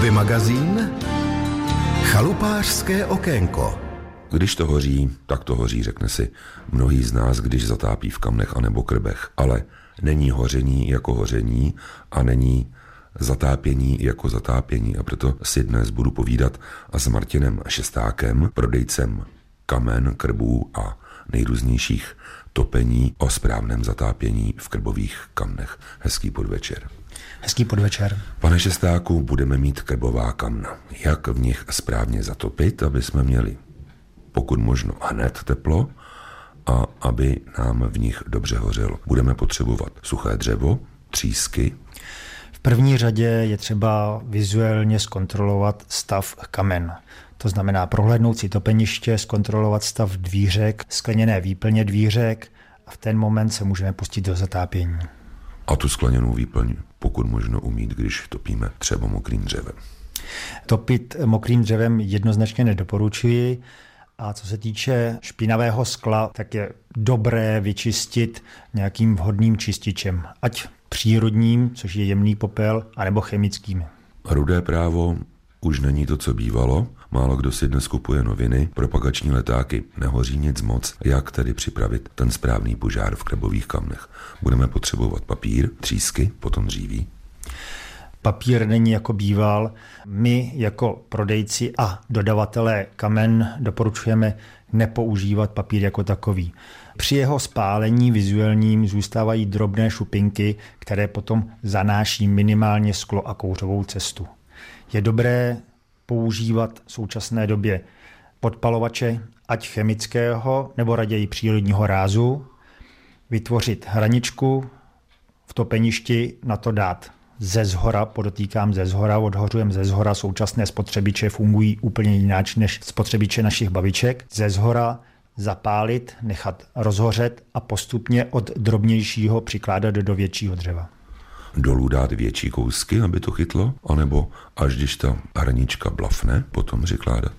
Hobby magazín Chalupářské okénko Když to hoří, tak to hoří, řekne si mnohý z nás, když zatápí v kamnech anebo krbech. Ale není hoření jako hoření a není zatápění jako zatápění a proto si dnes budu povídat a s Martinem Šestákem, prodejcem kamen, krbů a nejrůznějších topení o správném zatápění v krbových kamnech. Hezký podvečer. Hezký podvečer. Pane Šestáku, budeme mít krbová kamna. Jak v nich správně zatopit, aby jsme měli pokud možno hned teplo a aby nám v nich dobře hořelo. Budeme potřebovat suché dřevo, třísky. V první řadě je třeba vizuálně zkontrolovat stav kamen. To znamená prohlédnout si topeniště, zkontrolovat stav dvířek, skleněné výplně dvířek a v ten moment se můžeme pustit do zatápění. A tu skleněnou výplň pokud možno umít, když topíme třeba mokrým dřevem. Topit mokrým dřevem jednoznačně nedoporučuji. A co se týče špinavého skla, tak je dobré vyčistit nějakým vhodným čističem. Ať přírodním, což je jemný popel, anebo chemickým. Rudé právo už není to, co bývalo. Málo kdo si dnes kupuje noviny, propagační letáky, nehoří nic moc. Jak tedy připravit ten správný požár v krebových kamnech? Budeme potřebovat papír, třísky, potom dříví. Papír není jako býval. My jako prodejci a dodavatelé kamen doporučujeme nepoužívat papír jako takový. Při jeho spálení vizuálním zůstávají drobné šupinky, které potom zanáší minimálně sklo a kouřovou cestu. Je dobré používat v současné době podpalovače, ať chemického nebo raději přírodního rázu, vytvořit hraničku v topeništi, na to dát ze zhora, podotýkám ze zhora, odhořujem ze zhora, současné spotřebiče fungují úplně jinak než spotřebiče našich babiček. Ze zhora zapálit, nechat rozhořet a postupně od drobnějšího přikládat do většího dřeva dolů dát větší kousky, aby to chytlo, anebo až když ta hranička blafne, potom přikládat?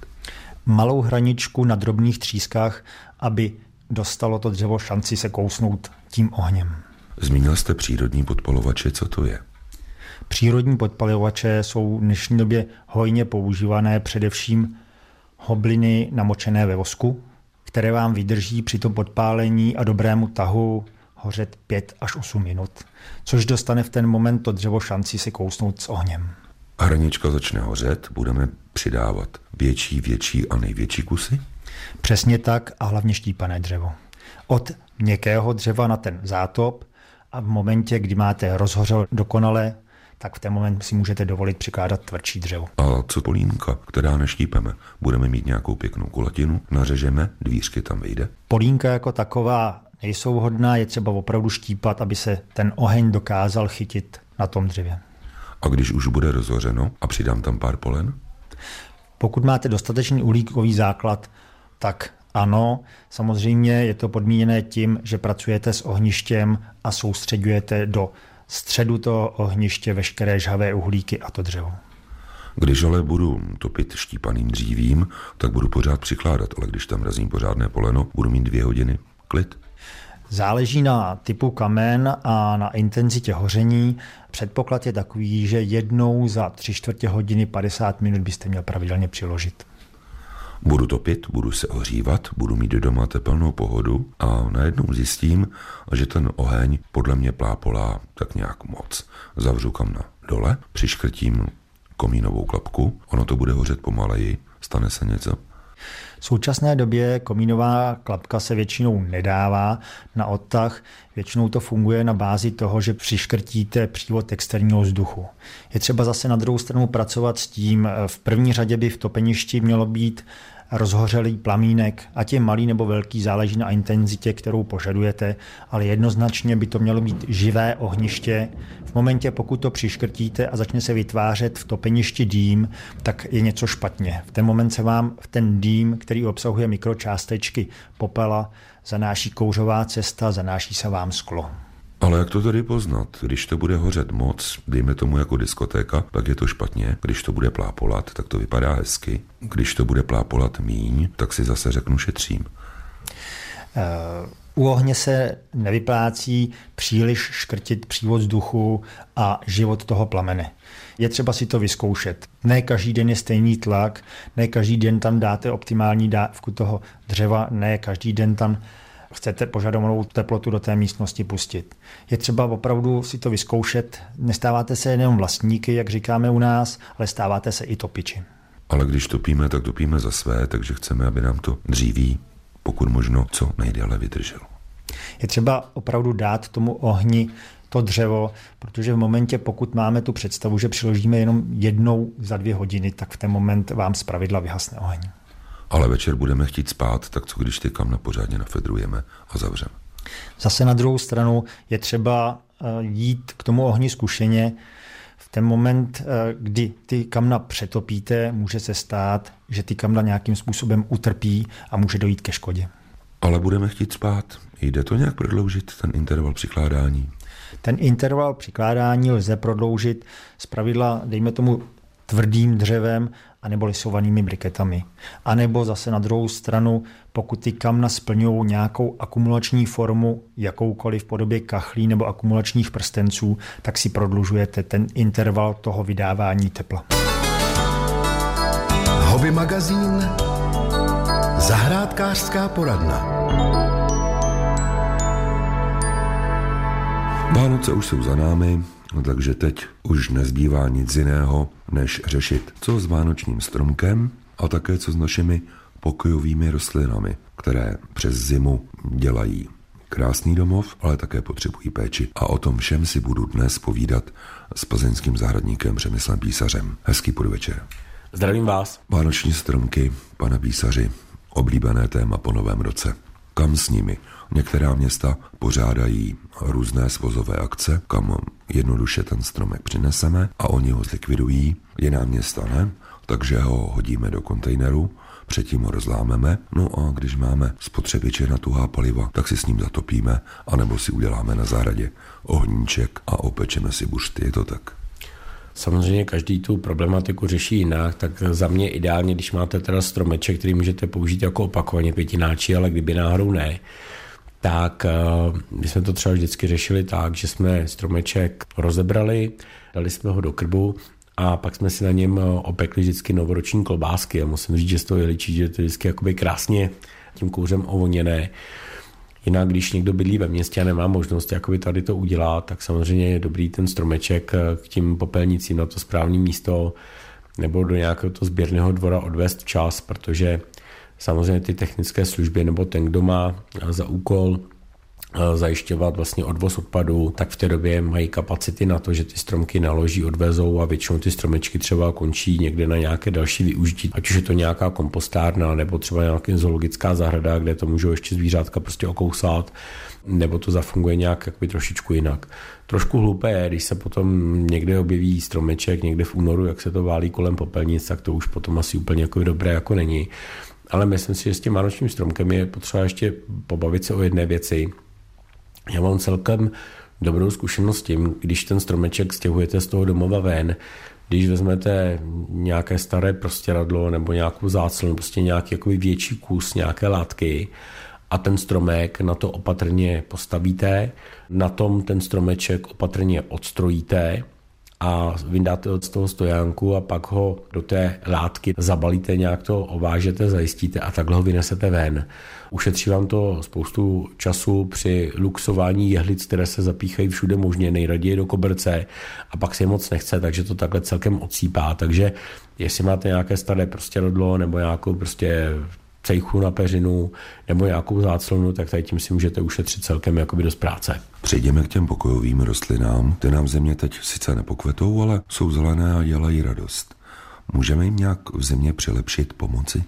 Malou hraničku na drobných třískách, aby dostalo to dřevo šanci se kousnout tím ohněm. Zmínil jste přírodní podpalovače, co to je? Přírodní podpalovače jsou v dnešní době hojně používané především hobliny namočené ve vosku, které vám vydrží při tom podpálení a dobrému tahu hořet 5 až 8 minut, což dostane v ten moment to dřevo šanci si kousnout s ohněm. Hranička začne hořet, budeme přidávat větší, větší a největší kusy? Přesně tak a hlavně štípané dřevo. Od měkkého dřeva na ten zátop a v momentě, kdy máte rozhořel dokonale, tak v ten moment si můžete dovolit přikládat tvrdší dřevo. A co polínka, která neštípeme? Budeme mít nějakou pěknou kulatinu, nařežeme, dvířky tam vyjde? Polínka jako taková nejsou vhodná, je třeba opravdu štípat, aby se ten oheň dokázal chytit na tom dřevě. A když už bude rozhořeno a přidám tam pár polen? Pokud máte dostatečný uhlíkový základ, tak ano, samozřejmě je to podmíněné tím, že pracujete s ohništěm a soustředujete do středu toho ohniště veškeré žhavé uhlíky a to dřevo. Když ale budu topit štípaným dřívím, tak budu pořád přikládat, ale když tam razím pořádné poleno, budu mít dvě hodiny klid. Záleží na typu kamen a na intenzitě hoření. Předpoklad je takový, že jednou za tři čtvrtě hodiny 50 minut byste měl pravidelně přiložit. Budu topit, budu se ohřívat, budu mít doma tepelnou pohodu a najednou zjistím, že ten oheň podle mě plápolá tak nějak moc. Zavřu kam na dole, přiškrtím komínovou klapku, ono to bude hořet pomaleji, stane se něco. V současné době komínová klapka se většinou nedává na odtah. Většinou to funguje na bázi toho, že přiškrtíte přívod externího vzduchu. Je třeba zase na druhou stranu pracovat s tím, v první řadě by v topeništi mělo být rozhořelý plamínek, ať je malý nebo velký, záleží na intenzitě, kterou požadujete, ale jednoznačně by to mělo být živé ohniště. V momentě, pokud to přiškrtíte a začne se vytvářet v topeništi dým, tak je něco špatně. V ten moment se vám v ten dým, který obsahuje mikročástečky popela, zanáší kouřová cesta, zanáší se vám sklo. Ale jak to tady poznat? Když to bude hořet moc, dejme tomu jako diskotéka, tak je to špatně. Když to bude plápolat, tak to vypadá hezky. Když to bude plápolat míň, tak si zase řeknu šetřím. Eh, U ohně se nevyplácí příliš škrtit přívod vzduchu a život toho plamene. Je třeba si to vyzkoušet. Ne každý den je stejný tlak, ne každý den tam dáte optimální dávku toho dřeva, ne každý den tam chcete požadovanou teplotu do té místnosti pustit. Je třeba opravdu si to vyzkoušet. Nestáváte se jenom vlastníky, jak říkáme u nás, ale stáváte se i topiči. Ale když topíme, tak topíme za své, takže chceme, aby nám to dříví, pokud možno, co nejdéle vydrželo. Je třeba opravdu dát tomu ohni to dřevo, protože v momentě, pokud máme tu představu, že přiložíme jenom jednou za dvě hodiny, tak v ten moment vám zpravidla vyhasne oheň. Ale večer budeme chtít spát, tak co když ty kamna pořádně nafedrujeme a zavřeme? Zase na druhou stranu je třeba eh, jít k tomu ohni zkušeně. V ten moment, eh, kdy ty kamna přetopíte, může se stát, že ty kamna nějakým způsobem utrpí a může dojít ke škodě. Ale budeme chtít spát. Jde to nějak prodloužit, ten interval přikládání? Ten interval přikládání lze prodloužit z pravidla, dejme tomu, tvrdým dřevem anebo lisovanými briketami. A nebo zase na druhou stranu, pokud ty kamna splňují nějakou akumulační formu, jakoukoliv v podobě kachlí nebo akumulačních prstenců, tak si prodlužujete ten interval toho vydávání tepla. Hobby magazín Zahrádkářská poradna. Vánoce už jsou za námi, takže teď už nezbývá nic jiného, než řešit, co s vánočním stromkem a také co s našimi pokojovými rostlinami, které přes zimu dělají krásný domov, ale také potřebují péči. A o tom všem si budu dnes povídat s plzeňským zahradníkem Přemyslem Písařem. Hezký podvečer. Zdravím vás. Vánoční stromky, pane písaři, oblíbené téma po novém roce. Kam s nimi? Některá města pořádají různé svozové akce, kam jednoduše ten stromek přineseme a oni ho zlikvidují. Jiná města ne, takže ho hodíme do kontejneru, předtím ho rozlámeme, no a když máme spotřebiče na tuhá paliva, tak si s ním zatopíme, anebo si uděláme na zahradě ohníček a opečeme si bušty, je to tak. Samozřejmě každý tu problematiku řeší jinak, tak za mě ideálně, když máte teda stromeček, který můžete použít jako opakovaně pětináčí, ale kdyby náhodou ne, tak eh, my jsme to třeba vždycky řešili tak, že jsme stromeček rozebrali, dali jsme ho do krbu a pak jsme si na něm eh, opekli vždycky novoroční klobásky a musím říct, že z toho jeličí, že to je vždycky jakoby krásně tím kouřem ovoněné. Jinak, když někdo bydlí ve městě a nemá možnost jakoby tady to udělat, tak samozřejmě je dobrý ten stromeček eh, k tím popelnicím na to správné místo nebo do nějakého to sběrného dvora odvést včas, protože samozřejmě ty technické služby nebo ten, kdo má za úkol eh, zajišťovat vlastně odvoz odpadů, tak v té době mají kapacity na to, že ty stromky naloží, odvezou a většinou ty stromečky třeba končí někde na nějaké další využití, ať už je to nějaká kompostárna nebo třeba nějaká zoologická zahrada, kde to můžou ještě zvířátka prostě okousat, nebo to zafunguje nějak jakoby trošičku jinak. Trošku hlupé je, když se potom někde objeví stromeček, někde v únoru, jak se to válí kolem popelnic, tak to už potom asi úplně jako dobré jako není ale myslím si, že s tím vánočním stromkem je potřeba ještě pobavit se o jedné věci. Já mám celkem dobrou zkušenost s tím, když ten stromeček stěhujete z toho domova ven, když vezmete nějaké staré prostěradlo nebo nějakou záclonu, prostě nějaký jakoby větší kus nějaké látky a ten stromek na to opatrně postavíte, na tom ten stromeček opatrně odstrojíte, a vyndáte od toho stojánku a pak ho do té látky zabalíte, nějak to ovážete, zajistíte a takhle ho vynesete ven. Ušetří vám to spoustu času při luxování jehlic, které se zapíchají všude možně, nejraději do koberce a pak si je moc nechce, takže to takhle celkem odsýpá. Takže jestli máte nějaké staré prostě rodlo nebo nějakou prostě cejchu na peřinu nebo nějakou záclonu, tak tady tím si můžete ušetřit celkem jakoby dost práce. Přejdeme k těm pokojovým rostlinám, které nám země teď sice nepokvetou, ale jsou zelené a dělají radost. Můžeme jim nějak v země přilepšit, pomoci?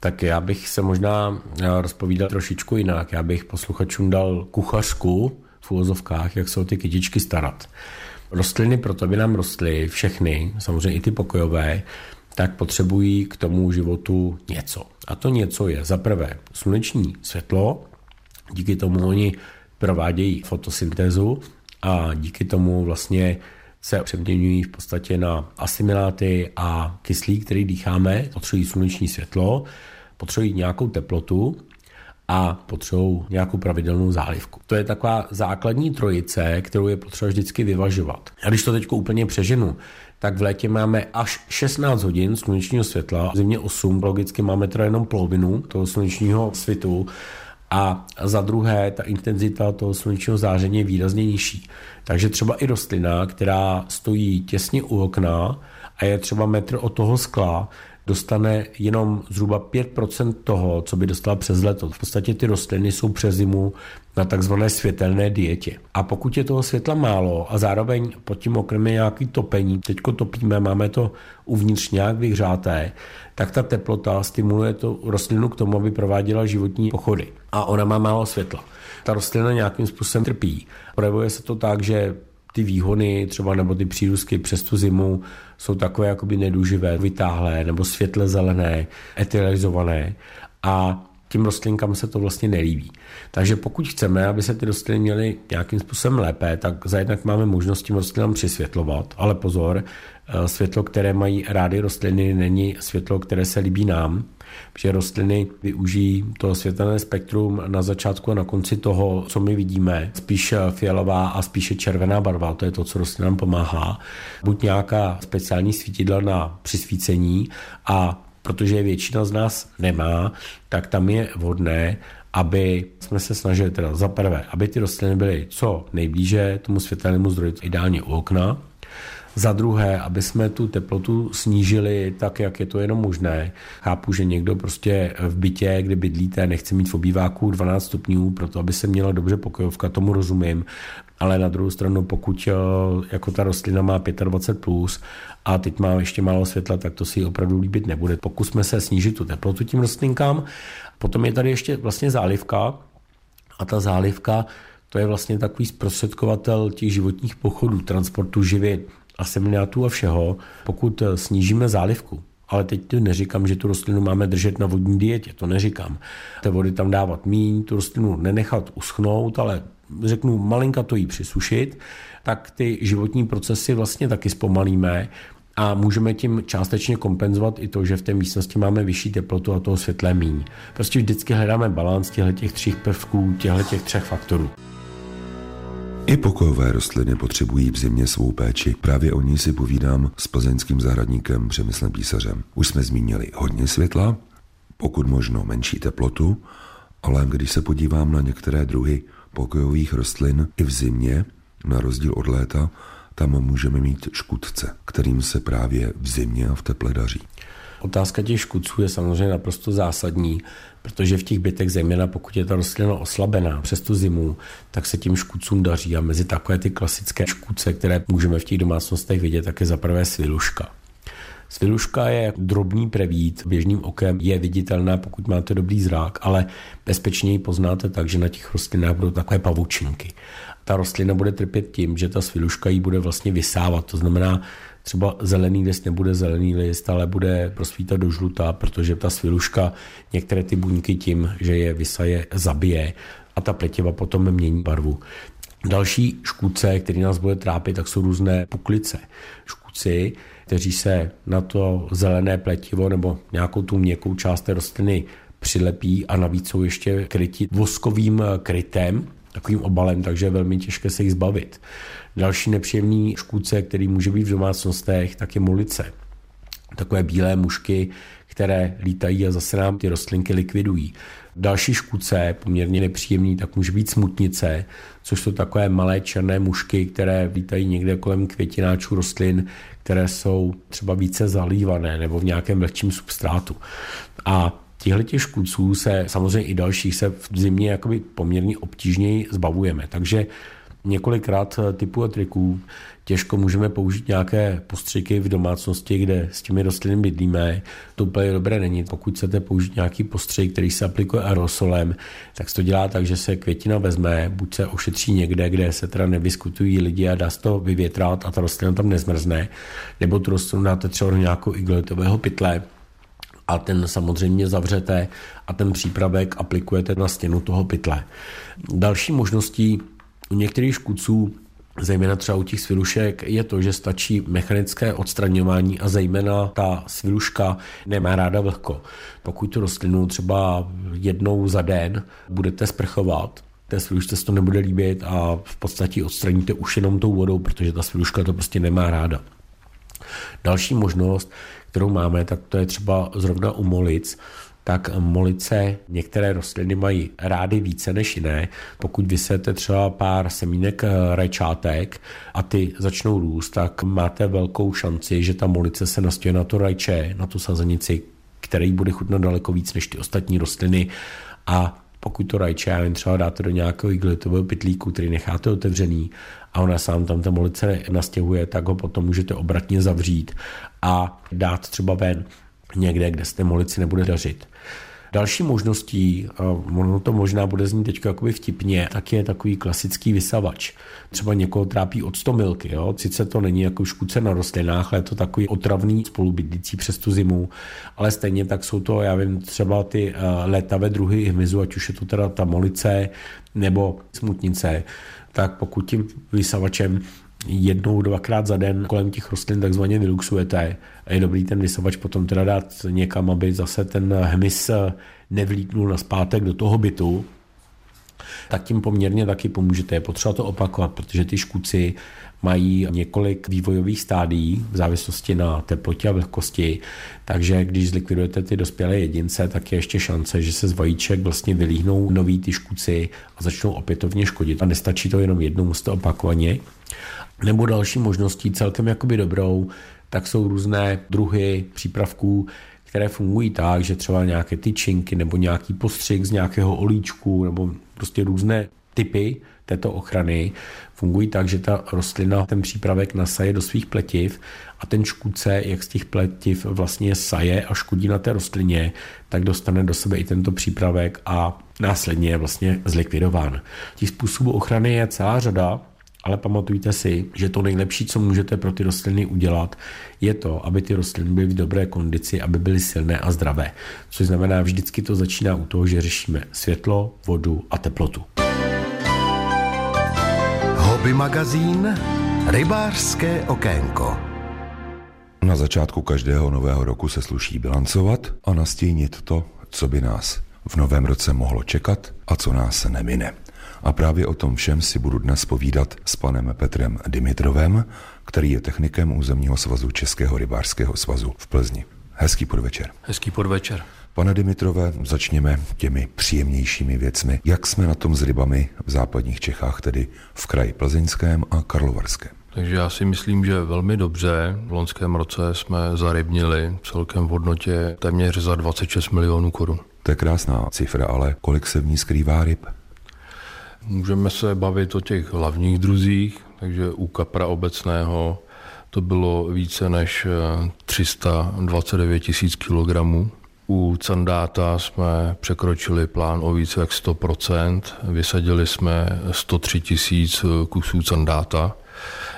Tak já bych se možná rozpovídal trošičku jinak. Já bych posluchačům dal kuchařku v úvozovkách, jak se o ty kytičky starat. Rostliny proto by nám rostly všechny, samozřejmě i ty pokojové, tak potřebují k tomu životu něco. A to něco je za prvé sluneční světlo, díky tomu oni provádějí fotosyntézu a díky tomu vlastně se přeměňují v podstatě na asimiláty a kyslík, který dýcháme, potřebují sluneční světlo, potřebují nějakou teplotu a potřebují nějakou pravidelnou zálivku. To je taková základní trojice, kterou je potřeba vždycky vyvažovat. A když to teď úplně přeženu, tak v létě máme až 16 hodin slunečního světla, v zimě 8, logicky máme teda jenom polovinu toho slunečního svitu a za druhé ta intenzita toho slunečního záření je výrazně nižší. Takže třeba i rostlina, která stojí těsně u okna a je třeba metr od toho skla, dostane jenom zhruba 5% toho, co by dostala přes leto. V podstatě ty rostliny jsou přes zimu na takzvané světelné dietě. A pokud je toho světla málo a zároveň pod tím okrem je nějaký topení, teďko topíme, máme to uvnitř nějak vyhřáté, tak ta teplota stimuluje tu rostlinu k tomu, aby prováděla životní pochody. A ona má málo světla. Ta rostlina nějakým způsobem trpí. Projevuje se to tak, že ty výhony třeba nebo ty přírůstky přes tu zimu jsou takové jakoby neduživé, vytáhlé nebo světle zelené, etylizované a tím rostlinkám se to vlastně nelíbí. Takže pokud chceme, aby se ty rostliny měly nějakým způsobem lépe, tak zajednak máme možnost tím rostlinám přisvětlovat, ale pozor, eh, světlo, které mají rády rostliny, není světlo, které se líbí nám, že rostliny využijí to světelné spektrum na začátku a na konci toho, co my vidíme, spíš fialová a spíše červená barva, to je to, co rostlinám pomáhá. Buď nějaká speciální svítidla na přisvícení a protože je většina z nás nemá, tak tam je vhodné, aby jsme se snažili teda za prvé, aby ty rostliny byly co nejblíže tomu světelnému zdroji, ideálně u okna, za druhé, aby jsme tu teplotu snížili tak, jak je to jenom možné. Chápu, že někdo prostě v bytě, kde bydlíte, nechce mít v obýváku 12 stupňů, proto aby se měla dobře pokojovka, tomu rozumím. Ale na druhou stranu, pokud eh, jako ta rostlina má 25+, plus a teď má ještě málo světla, tak to si opravdu líbit nebude. Pokusme se snížit tu teplotu tím rostlinkám. Potom je tady ještě vlastně zálivka a ta zálivka to je vlastně takový zprostředkovatel těch životních pochodů, transportu živin asimilátu a všeho, pokud eh, snížíme zálivku. Ale teď neříkám, že tu rostlinu máme držet na vodní dietě, to neříkám. Té vody tam dávat míň, tu rostlinu nenechat uschnout, ale řeknu malinka to jí přisušit, tak ty životní procesy vlastně taky zpomalíme a můžeme tím částečně kompenzovat i to, že v té místnosti máme vyšší teplotu a toho světlé míň. Prostě vždycky hledáme balans těchto tří prvků, těchto třech faktorů. I pokojové rostliny potřebují v zimě svou péči. Právě o ní si povídám s plzeňským zahradníkem Přemyslem Písařem. Už jsme zmínili hodně světla, pokud možno menší teplotu, ale když se podívám na některé druhy pokojových rostlin i v zimě, na rozdíl od léta, tam můžeme mít škudce, kterým se právě v zimě a v teple daří. Otázka těch škůdců je samozřejmě naprosto zásadní, protože v těch bytech, zejména pokud je ta rostlina oslabená přes tu zimu, tak se tím škůdcům daří a mezi takové ty klasické škůdce, které můžeme v těch domácnostech vidět, tak je za prvé sviluška. Sviluška je drobný prevít, běžným okem je viditelná, pokud máte dobrý zrak, ale bezpečně ji poznáte tak, že na těch rostlinách budou takové pavučinky. Ta rostlina bude trpět tím, že ta sviluška ji bude vlastně vysávat, to znamená, třeba zelený list nebude zelený list, ale bude prosvítat do žlutá, protože ta sviluška některé ty buňky tím, že je vysaje, zabije a ta pletiva potom mění barvu. Další škůdce, který nás bude trápit, tak jsou různé puklice. Škůdci, kteří se na to zelené pletivo nebo nějakou tu měkkou část té rostliny přilepí a navíc jsou ještě kryti voskovým krytem, takovým obalem, takže je velmi těžké se jich zbavit. Další nepříjemný škůdce, který může být v domácnostech, tak je molice. Takové bílé mušky, které lítají a zase nám ty rostlinky likvidují. Další škůdce, poměrně nepříjemný, tak může být smutnice, což jsou takové malé černé mušky, které lítají někde kolem květináčů rostlin, které jsou třeba více zalívané nebo v nějakém lehčím substrátu. A Těchto těch škůdců se samozřejmě i dalších se v zimě jakoby poměrně obtížněji zbavujeme. Takže několikrát typů a triků. Těžko můžeme použít nějaké postřiky v domácnosti, kde s těmi rostliny bydlíme. To úplně dobré není. Pokud chcete použít nějaký postřik, který se aplikuje aerosolem, tak se to dělá tak, že se květina vezme, buď se ošetří někde, kde se teda nevyskutují lidi a dá se to vyvětrat a ta rostlina tam nezmrzne, nebo tu rostlinu dáte třeba do nějakého igelitového pytle, a ten samozřejmě zavřete a ten přípravek aplikujete na stěnu toho pytle. Další možností u některých škůdců zejména třeba u těch svilušek, je to, že stačí mechanické odstraňování a zejména ta sviluška nemá ráda vlhko. Pokud tu rostlinu třeba jednou za den budete sprchovat, té svilušce se to nebude líbit a v podstatě odstraníte už jenom tou vodou, protože ta sviluška to prostě nemá ráda. Další možnost, kterou máme, tak to je třeba zrovna u molic, tak molice některé rostliny mají rády více než jiné. Pokud vysete třeba pár semínek eh, rajčátek a ty začnou růst, tak máte velkou šanci, že ta molice se nastěje na to rajče, na tu sazenici, který bude chutnat daleko víc než ty ostatní rostliny a pokud to rajče, já jen třeba dáte do nějakého igelitového pytlíku, který necháte otevřený a ona sám tam ta molice nastěhuje, tak ho potom můžete obratně zavřít a dát třeba ven někde, kde se té molici nebude dařit. Další možností, a ono to možná bude znít teď jakoby vtipně, tak je takový klasický vysavač. Třeba někoho trápí od stomilky. Jo? Sice to není jako škůdce na rostlinách, ale je to takový otravný spolubydlící přes tu zimu, ale stejně tak jsou to, já vím, třeba ty uh, létavé druhy hmyzu, ať už je to teda ta molice nebo smutnice, tak pokud tím vysavačem jednou, dvakrát za den kolem těch rostlin takzvaně vyluxujete. A je dobrý ten vysavač potom teda dát někam, aby zase ten hmyz nevlítnul na zpátek do toho bytu, tak tím poměrně taky pomůžete. Je potřeba to opakovat, protože ty škůdci mají několik vývojových stádií v závislosti na teplotě a vlhkosti, takže když zlikvidujete ty dospělé jedince, tak je ještě šance, že se z vajíček vlastně vylíhnou noví ty škůdci a začnou opětovně škodit. A nestačí to jenom jednou, musíte opakovaně. Nebo další možností, celkem jakoby dobrou, tak jsou různé druhy přípravků, které fungují tak, že třeba nějaké tyčinky nebo nějaký postřik z nějakého olíčku nebo prostě různé typy této ochrany fungují tak, že ta rostlina ten přípravek nasaje do svých pletiv a ten škůdce, jak z těch pletiv vlastně saje a škodí na té rostlině, tak dostane do sebe i tento přípravek a následně je vlastně zlikvidován. Těch způsobů ochrany je celá řada, ale pamatujte si, že to nejlepší, co můžete pro ty rostliny udělat, je to, aby ty rostliny byly v dobré kondici, aby byly silné a zdravé. Což znamená, vždycky to začíná u toho, že řešíme světlo, vodu a teplotu. Hobby magazín Rybářské okénko. Na začátku každého nového roku se sluší bilancovat a nastínit to, co by nás v novém roce mohlo čekat a co nás nemine. A právě o tom všem si budu dnes povídat s panem Petrem Dimitrovem, který je technikem územního svazu Českého rybářského svazu v Plzni. Hezký podvečer. Hezký podvečer. Pane Dimitrové, začněme těmi příjemnějšími věcmi. Jak jsme na tom s rybami v západních Čechách, tedy v kraji Plzeňském a Karlovarském? Takže já si myslím, že velmi dobře. V loňském roce jsme zarybnili celkem v hodnotě téměř za 26 milionů korun. To je krásná cifra, ale kolik se v ní skrývá ryb? Můžeme se bavit o těch hlavních druzích, takže u kapra obecného to bylo více než 329 tisíc kilogramů. U candáta jsme překročili plán o více jak 100%, vysadili jsme 103 tisíc kusů candáta.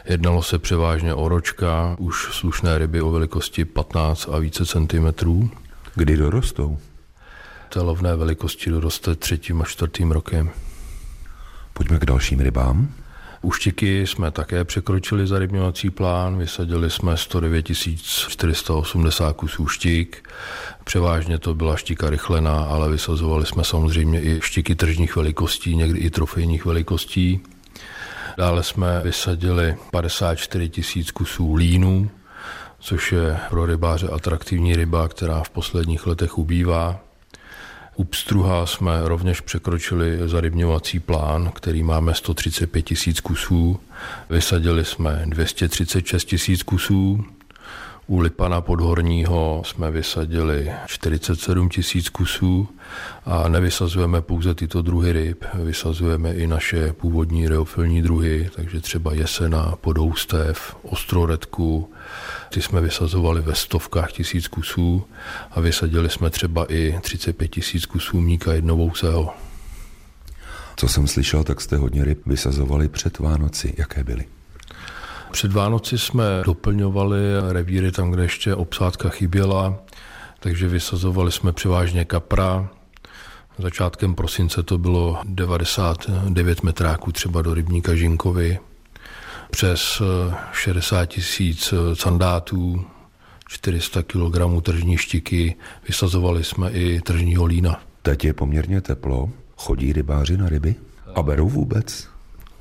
Jednalo se převážně o ročka, už slušné ryby o velikosti 15 a více centimetrů. Kdy dorostou? Té lovné velikosti doroste třetím a čtvrtým rokem. Pojďme k dalším rybám. U štiky jsme také překročili zarybňovací plán, vysadili jsme 109 480 kusů štik, převážně to byla štika rychlená, ale vysazovali jsme samozřejmě i štiky tržních velikostí, někdy i trofejních velikostí. Dále jsme vysadili 54 tisíc kusů línů, což je pro rybáře atraktivní ryba, která v posledních letech ubývá. U pstruha jsme rovněž překročili zarybňovací plán, který máme 135 tisíc kusů. Vysadili jsme 236 tisíc kusů. U Lipana podhorního jsme vysadili 47 tisíc kusů a nevysazujeme pouze tyto druhy ryb, vysazujeme i naše původní reofilní druhy, takže třeba jesena, podoustev, ostroredku, ty jsme vysazovali ve stovkách tisíc kusů a vysadili jsme třeba i 35 tisíc kusů mníka jednovousého. Co jsem slyšel, tak jste hodně ryb vysazovali před Vánoci. Jaké byly? Před Vánoci jsme doplňovali revíry tam, kde ještě obsádka chyběla, takže vysazovali jsme převážně kapra. Začátkem prosince to bylo 99 metráků třeba do rybníka Žinkovi. přes 60 eh, tisíc sandátů, 400 kg tržní štiky, vysazovali jsme i tržního lína. Teď je poměrně teplo, chodí rybáři na ryby a berou vůbec?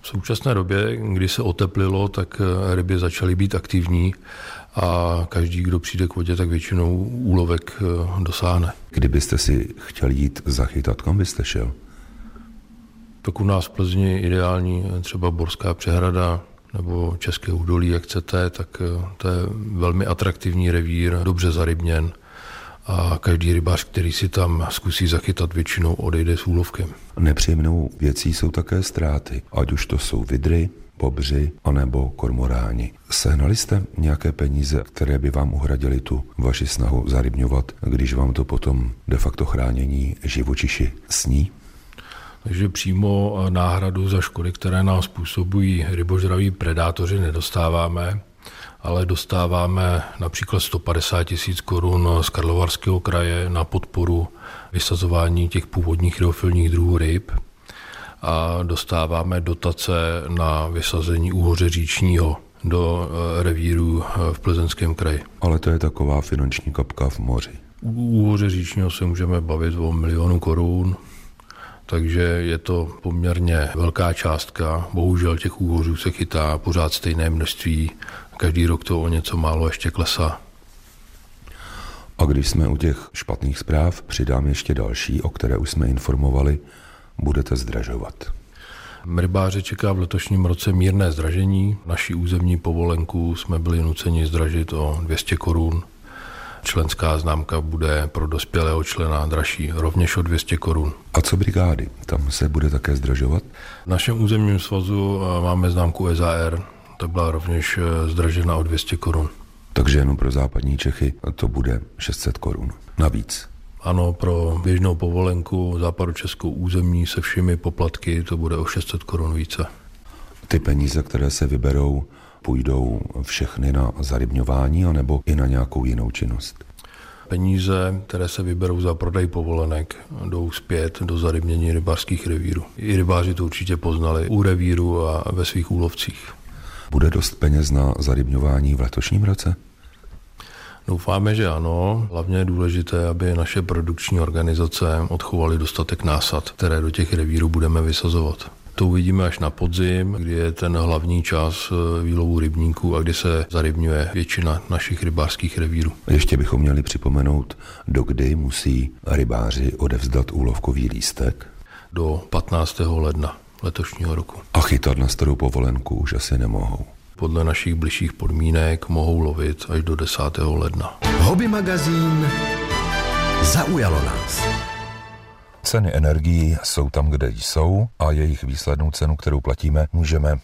V současné době, kdy se oteplilo, tak ryby začaly být aktivní a každý, kdo přijde k vodě, tak většinou úlovek eh, dosáhne. Kdybyste si chtěl jít zachytat, kam byste šel? Tak u nás v Plzni ideální třeba Borská přehrada nebo České údolí, jak chcete, tak eh, to je velmi atraktivní revír, dobře zarybněn a každý rybář, který si tam zkusí zachytat, většinou odejde s úlovkem. Nepříjemnou věcí jsou také ztráty, ať už to jsou vidry, bobři anebo kormoráni. Sehnali jste nějaké peníze, které by vám uhradili tu vaši snahu zarybňovat, když vám to potom de facto chránění živočiši sní? Takže přímo náhradu za škody, které nám způsobují rybožraví predátoři, nedostáváme, ale dostáváme například 150 tisíc korun z Karlovarského kraje na podporu vysazování těch původních hydrofilních druhů ryb a dostáváme dotace na vysazení úhoře říčního do eh, revíru eh, v Plzeňském kraji. Ale to je taková finanční kapka v moři. U úhoře říčního se můžeme bavit o milionu korun, takže je to poměrně velká částka. Bohužel těch úhořů se chytá pořád stejné množství. Každý rok to o něco málo ještě klesá. A když jsme u těch špatných zpráv, přidám ještě další, o které už jsme informovali budete zdražovat? Rybáře čeká v letošním roce mírné zdražení. Naší územní povolenku jsme byli nuceni zdražit o 200 korun. Členská známka bude pro dospělého člena dražší rovněž o 200 korun. A co brigády? Tam se bude také zdražovat? V našem územním svazu eh, máme známku EZAR, ta byla rovněž eh, zdražena o 200 korun. Takže jenom pro západní Čechy to bude 600 korun. Navíc. Ano, pro běžnou povolenku českou území se všemi poplatky to bude o 600 korun více. Ty peníze, které se vyberou, půjdou všechny na zarybňování anebo i na nějakou jinou činnost? Peníze, které se vyberou za prodej povolenek, jdou zpět do zarybnění rybářských revírů. I rybáři to určitě poznali u revíru a ve svých úlovcích. Bude dost peněz na zarybňování v letošním roce? Doufáme, že ano. Hlavně je důležité, aby naše produkční organizace odchovaly dostatek násad, které do těch revírů budeme vysazovat. To uvidíme až na podzim, kdy je ten hlavní čas eh, výlovu rybníků a kdy se zarybňuje většina našich rybářských revírů. Ještě bychom měli připomenout, do kdy musí rybáři odevzdat úlovkový lístek? Do 15. ledna letošního roku. A chytat na starou povolenku už asi nemohou podle našich bližších podmínek mohou lovit až do 10. ledna. Hobby magazín zaujalo nás. Ceny energií jsou tam, kde jsou a jejich výslednou cenu, kterou platíme, můžeme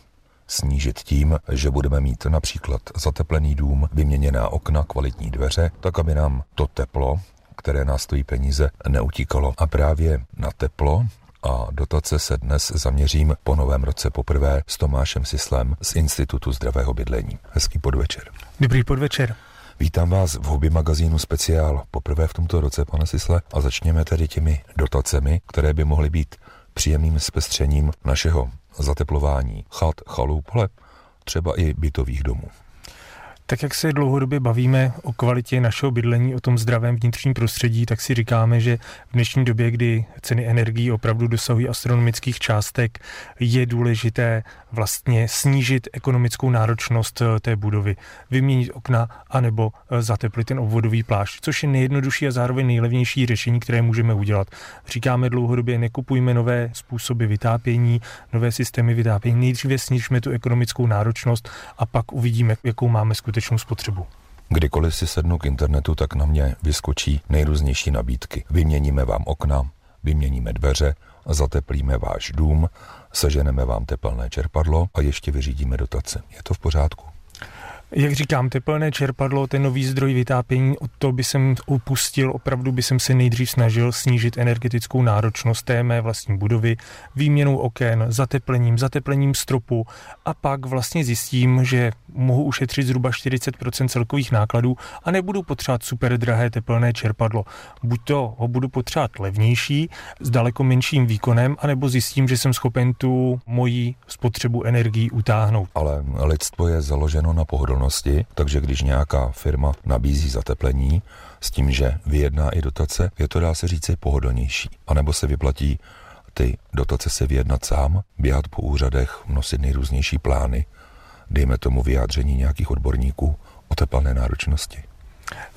snížit tím, že budeme mít například zateplený dům, vyměněná okna, kvalitní dveře, tak aby nám to teplo, které nás stojí peníze, neutíkalo. A právě na teplo a dotace se dnes zaměřím po novém roce poprvé s Tomášem Sislem z Institutu zdravého bydlení. Hezký podvečer. Dobrý podvečer. Vítám vás v hobby magazínu Speciál poprvé v tomto roce, pane Sisle, a začněme tedy těmi dotacemi, které by mohly být příjemným zpestřením našeho zateplování chat, chalup, ale třeba i bytových domů. Tak jak se dlouhodobě bavíme o kvalitě našeho bydlení, o tom zdravém vnitřním prostředí, tak si říkáme, že v dnešní době, kdy ceny energií opravdu dosahují astronomických částek, je důležité vlastně snížit ekonomickou náročnost eh, té budovy, vyměnit okna anebo eh, zateplit ten obvodový plášť, což je nejjednodušší a zároveň nejlevnější řešení, které můžeme udělat. Říkáme dlouhodobě, nekupujme nové způsoby vytápění, nové systémy vytápění, nejdříve snižme tu ekonomickou náročnost a pak uvidíme, jakou máme skutečnou spotřebu. Kdykoliv si sednu k internetu, tak na mě vyskočí nejrůznější nabídky. Vyměníme vám okna, vyměníme dveře, zateplíme váš dům, seženeme vám tepelné čerpadlo a ještě vyřídíme dotace. Je to v pořádku? Jak říkám, teplné čerpadlo, ten nový zdroj vytápění, od to by jsem upustil, opravdu by jsem se nejdřív snažil snížit energetickou náročnost té mé vlastní budovy, výměnou oken, zateplením, zateplením stropu a pak vlastně zjistím, že mohu ušetřit zhruba 40% celkových nákladů a nebudu potřebovat super drahé teplné čerpadlo. Buď to ho budu potřebovat levnější, s daleko menším výkonem, anebo zjistím, že jsem schopen tu moji spotřebu energií utáhnout. Ale lidstvo je založeno na pohodlnosti, takže když nějaká firma nabízí zateplení s tím, že vyjedná i dotace, je to dá se říci pohodlnější. A nebo se vyplatí ty dotace se vyjednat sám, běhat po úřadech, nosit nejrůznější plány, dejme tomu vyjádření nějakých odborníků o teplné náročnosti.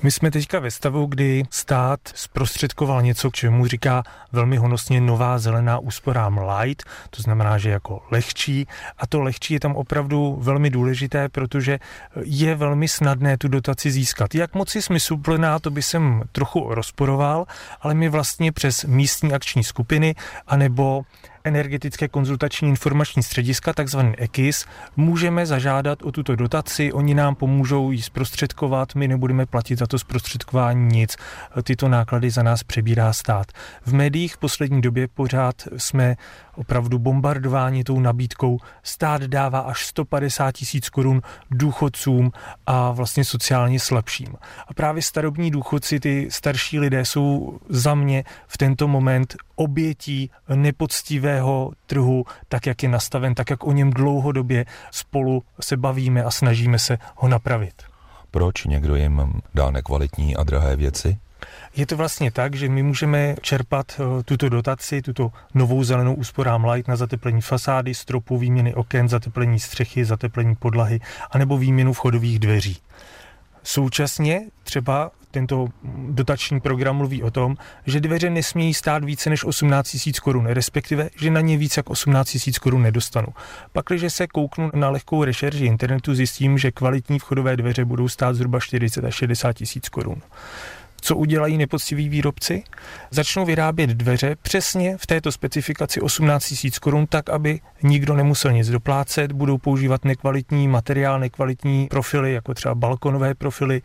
My jsme teďka ve stavu, kdy stát zprostředkoval něco, k čemu říká velmi honosně nová zelená úsporám light, to znamená, že jako lehčí a to lehčí je tam opravdu velmi důležité, protože je velmi snadné tu dotaci získat. Jak moc je smysluplná, to by jsem trochu rozporoval, ale my vlastně přes místní akční skupiny anebo energetické konzultační informační střediska, takzvaný EKIS, můžeme zažádat o tuto dotaci, oni nám pomůžou ji zprostředkovat, my nebudeme platit za to zprostředkování nic, tyto náklady za nás přebírá stát. V médiích v poslední době pořád jsme opravdu bombardováni tou nabídkou. Stát dává až 150 tisíc korun důchodcům a vlastně sociálně slabším. A právě starobní důchodci, ty starší lidé jsou za mě v tento moment obětí nepoctivého trhu, tak jak je nastaven, tak jak o něm dlouhodobě spolu se bavíme a snažíme se ho napravit. Proč někdo jim dá nekvalitní a drahé věci? Je to vlastně tak, že my můžeme čerpat eh, tuto dotaci, tuto novou zelenou úsporám light na zateplení fasády, stropu, výměny oken, zateplení střechy, zateplení podlahy, anebo výměnu vchodových dveří. Současně třeba tento dotační program mluví o tom, že dveře nesmějí stát více než 18 000 korun, respektive, že na ně více jak 18 000 korun nedostanu. Pak, když se kouknu na lehkou rešerži internetu, zjistím, že kvalitní vchodové dveře budou stát zhruba 40 až 60 tisíc korun. Co udělají nepoctiví výrobci? Začnou vyrábět dveře přesně v této specifikaci 18 000 korun, tak aby nikdo nemusel nic doplácet, budou používat nekvalitní materiál, nekvalitní profily, jako třeba balkonové profily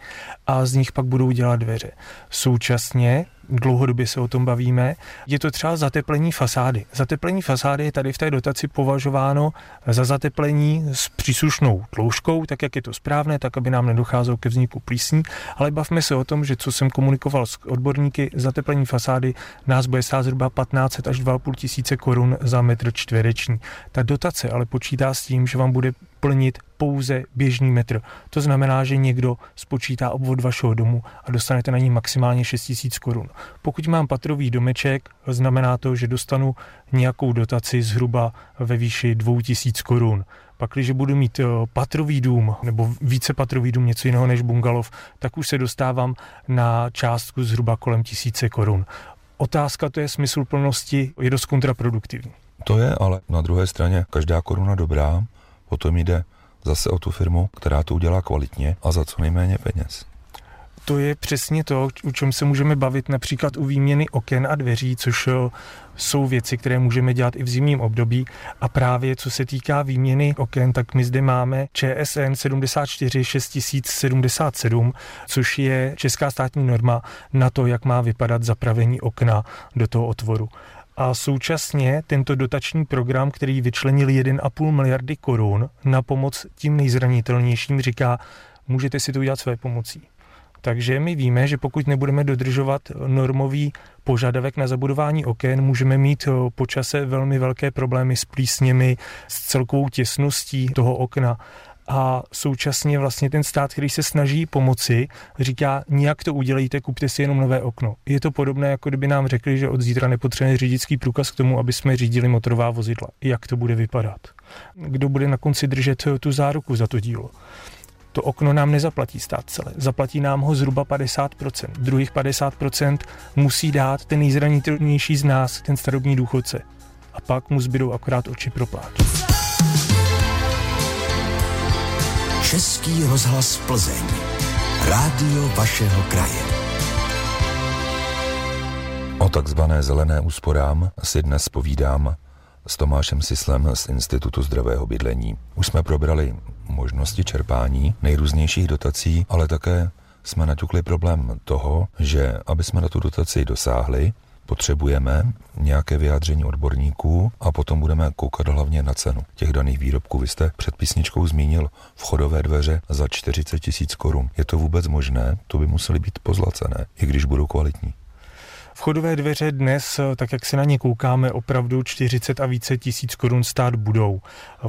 a z nich pak budou dělat dveře. Současně dlouhodobě se o tom bavíme, je to třeba zateplení fasády. Zateplení fasády je tady v té dotaci považováno za zateplení s příslušnou tloušťkou, tak jak je to správné, tak aby nám nedocházelo ke vzniku plísní, ale bavme se o tom, že co jsem komunikoval s odborníky, zateplení fasády nás bude stát zhruba 15 až 2,5 tisíce korun za metr čtvereční. Ta dotace ale počítá s tím, že vám bude plnit pouze běžný metr. To znamená, že někdo spočítá obvod vašeho domu a dostanete na ní maximálně 6 000 korun. Pokud mám patrový domeček, znamená to, že dostanu nějakou dotaci zhruba ve výši 2 000 korun. Pak, když budu mít eh, patrový dům nebo více patrový dům, něco jiného než bungalov, tak už se dostávám na částku zhruba kolem tisíce korun. Otázka to je smysl plnosti, je dost kontraproduktivní. To je, ale na druhé straně každá koruna dobrá, potom jde zase o tu firmu, která to udělá kvalitně a za co nejméně peněz. To je přesně to, o čem se můžeme bavit například u výměny oken a dveří, což eh, jsou věci, které můžeme dělat i v zimním období. A právě co se týká výměny oken, tak my zde máme ČSN 74 6077, což je česká státní norma na to, jak má vypadat zapravení okna do toho otvoru. A současně tento dotační program, který vyčlenil 1,5 miliardy korun na pomoc tím nejzranitelnějším, říká, můžete si to udělat své pomocí. Takže my víme, že pokud nebudeme dodržovat normový požadavek na zabudování oken, můžeme mít po čase velmi velké problémy s plísněmi, s celkovou těsností toho okna a současně vlastně ten stát, který se snaží pomoci, říká, nijak to udělejte, kupte si jenom nové okno. Je to podobné, jako kdyby nám řekli, že od zítra nepotřebujeme řidičský průkaz k tomu, aby jsme řídili motorová vozidla. Jak to bude vypadat? Kdo bude na konci držet tu záruku za to dílo? To okno nám nezaplatí stát celé. Zaplatí nám ho zhruba 50%. Druhých 50% musí dát ten nejzranitelnější z nás, ten starobní důchodce. A pak mu zbydou akorát oči pro plát. Český rozhlas Plzeň. Rádio vašeho kraje. O takzvané zelené úsporám si dnes povídám s Tomášem Sislem z Institutu zdravého bydlení. Už jsme probrali možnosti čerpání nejrůznějších dotací, ale také jsme naťukli problém toho, že aby jsme na tu dotaci dosáhli, potřebujeme nějaké vyjádření odborníků a potom budeme koukat hlavně na cenu těch daných výrobků. Vy jste před písničkou zmínil vchodové dveře za 40 tisíc korun. Je to vůbec možné? To by musely být pozlacené, i když budou kvalitní. Vchodové dveře dnes, tak jak se na ně koukáme, opravdu 40 a více tisíc korun stát budou.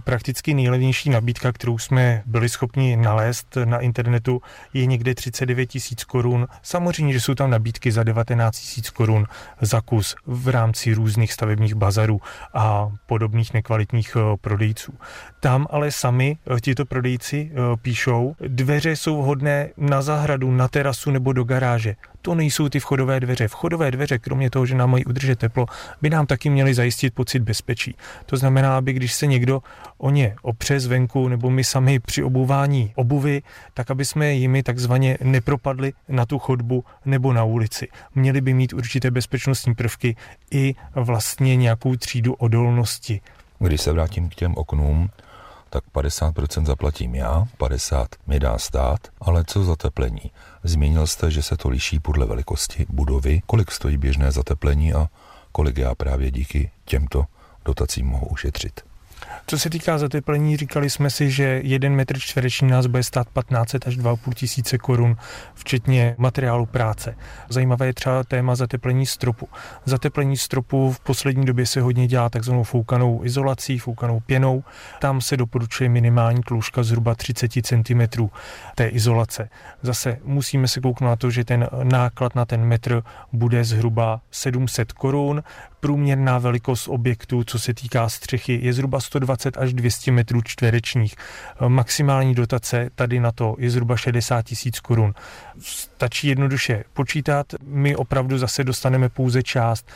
Prakticky nejlevnější nabídka, kterou jsme byli schopni nalézt na internetu, je někde 39 tisíc korun. Samozřejmě, že jsou tam nabídky za 19 tisíc korun za kus v rámci různých stavebních bazarů a podobných nekvalitních eh, prodejců. Tam ale sami eh, tito prodejci eh, píšou, dveře jsou vhodné na zahradu, na terasu nebo do garáže to nejsou ty vchodové dveře. Vchodové dveře, kromě toho, že nám mají udržet teplo, by nám taky měly zajistit pocit bezpečí. To znamená, aby když se někdo o ně opře zvenku nebo my sami při obouvání obuvy, tak aby jsme jimi takzvaně nepropadli na tu chodbu nebo na ulici. Měli by mít určité bezpečnostní prvky i vlastně nějakou třídu odolnosti. Když se vrátím k těm oknům, tak 50% zaplatím já, 50% mi dá stát, ale co zateplení? Zmínil jste, že se to liší podle velikosti budovy, kolik stojí běžné zateplení a kolik já právě díky těmto dotacím mohu ušetřit. Co se týká zateplení, říkali jsme si, že jeden metr čtvereční nás bude stát 15 až 2,5 tisíce korun, včetně materiálu práce. Zajímavé je třeba téma zateplení stropu. Zateplení stropu v poslední době se hodně dělá takzvanou foukanou izolací, foukanou pěnou. Tam se doporučuje minimální kloužka zhruba 30 cm té izolace. Zase musíme se kouknout na to, že ten náklad na ten metr bude zhruba 700 korun. Průměrná velikost objektu, co se týká střechy, je zhruba 120 až 200 metrů čtverečních. Maximální dotace tady na to je zhruba 60 tisíc korun. Stačí jednoduše počítat, my opravdu zase dostaneme pouze část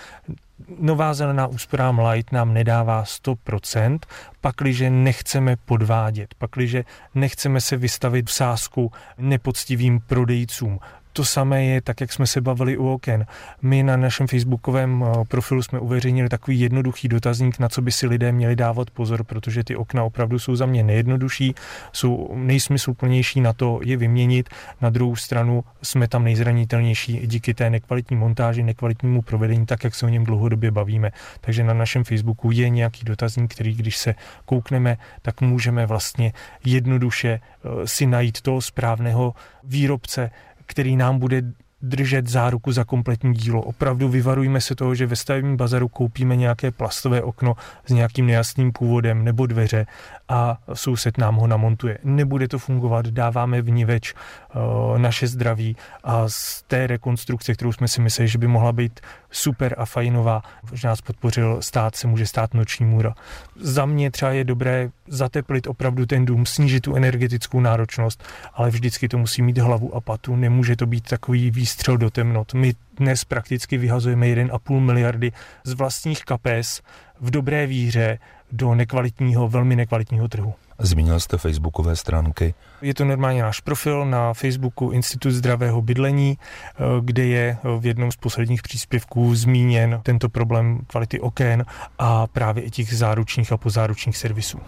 Nová zelená úsporám Light nám nedává 100%, pakliže nechceme podvádět, pakliže nechceme se vystavit v sázku nepoctivým prodejcům. To samé je tak, jak jsme se bavili u oken. My na našem facebookovém eh, profilu jsme uveřejnili takový jednoduchý dotazník, na co by si lidé měli dávat pozor, protože ty okna opravdu jsou za mě nejjednodušší, jsou nejsmysluplnější na to je vyměnit. Na druhou stranu jsme tam nejzranitelnější díky té nekvalitní montáži, nekvalitnímu provedení, tak jak se o něm dlouhodobě bavíme. Takže na našem Facebooku je nějaký dotazník, který když se koukneme, tak můžeme vlastně jednoduše eh, si najít toho správného výrobce, který nám bude držet záruku za kompletní dílo. Opravdu vyvarujme se toho, že ve stavebním bazaru koupíme nějaké plastové okno s nějakým nejasným původem nebo dveře a soused nám ho namontuje. Nebude to fungovat, dáváme vníveč uh, naše zdraví a z té rekonstrukce, kterou jsme si mysleli, že by mohla být super a fajnová, že nás podpořil stát, se může stát noční můra. Za mě třeba je dobré zateplit opravdu ten dům, snížit tu energetickou náročnost, ale vždycky to musí mít hlavu a patu, nemůže to být takový výstřel do temnot. My dnes prakticky vyhazujeme 1,5 miliardy z vlastních kapes v dobré víře do nekvalitního, velmi nekvalitního trhu. Zmínil jste facebookové stránky. Je to normálně náš profil na Facebooku Institut zdravého bydlení, eh, kde je v jednom z posledních příspěvků zmíněn tento problém kvality oken a právě i těch záručních a pozáručních servisů.